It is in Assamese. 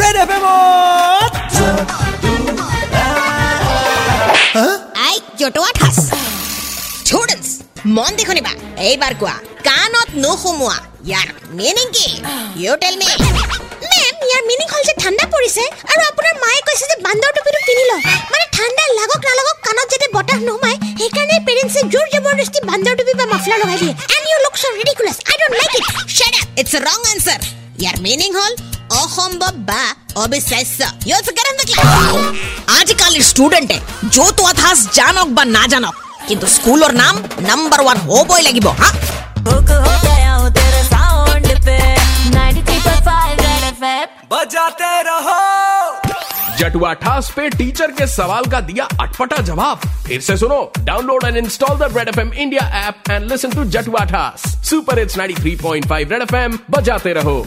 Red F I Jatua Thas students মন দি শুনিবা এইবাৰ কোৱা কাণত নুসুমোৱা। ইয়াৰ মিনিং কি? You tell me ma'am year meaning হ'ল যে ঠাণ্ডা পৰিছে আৰু আপোনাৰ মায়ে কৈছে যে বান্দৰ টুপিটো কিনি লওক। মানে ঠাণ্ডা লাগক নালাগক কাণত যাতে বতাহ নোসোমায় সেইকাৰণে পেৰেণ্টছে জোৰ জবৰদস্তি বান্দৰ টুপি বা মাফলাৰ লগাই দিয়ে। And you look so' ridiculous I don't like it shut up it's a wrong answer year meaning হ'ল तो आजकल स्टूडेंट है जो तो अथास जानक बा ना जानक किंतु स्कूल और नाम नंबर वन हो बोई लगी बो हाँ? जटुआ ठास पे टीचर के सवाल का दिया अटपटा जवाब। फिर से सुनो download and install the Red F M India app and listen to Jatua Thas. Super it's 93.5 Red F M बजाते रहो।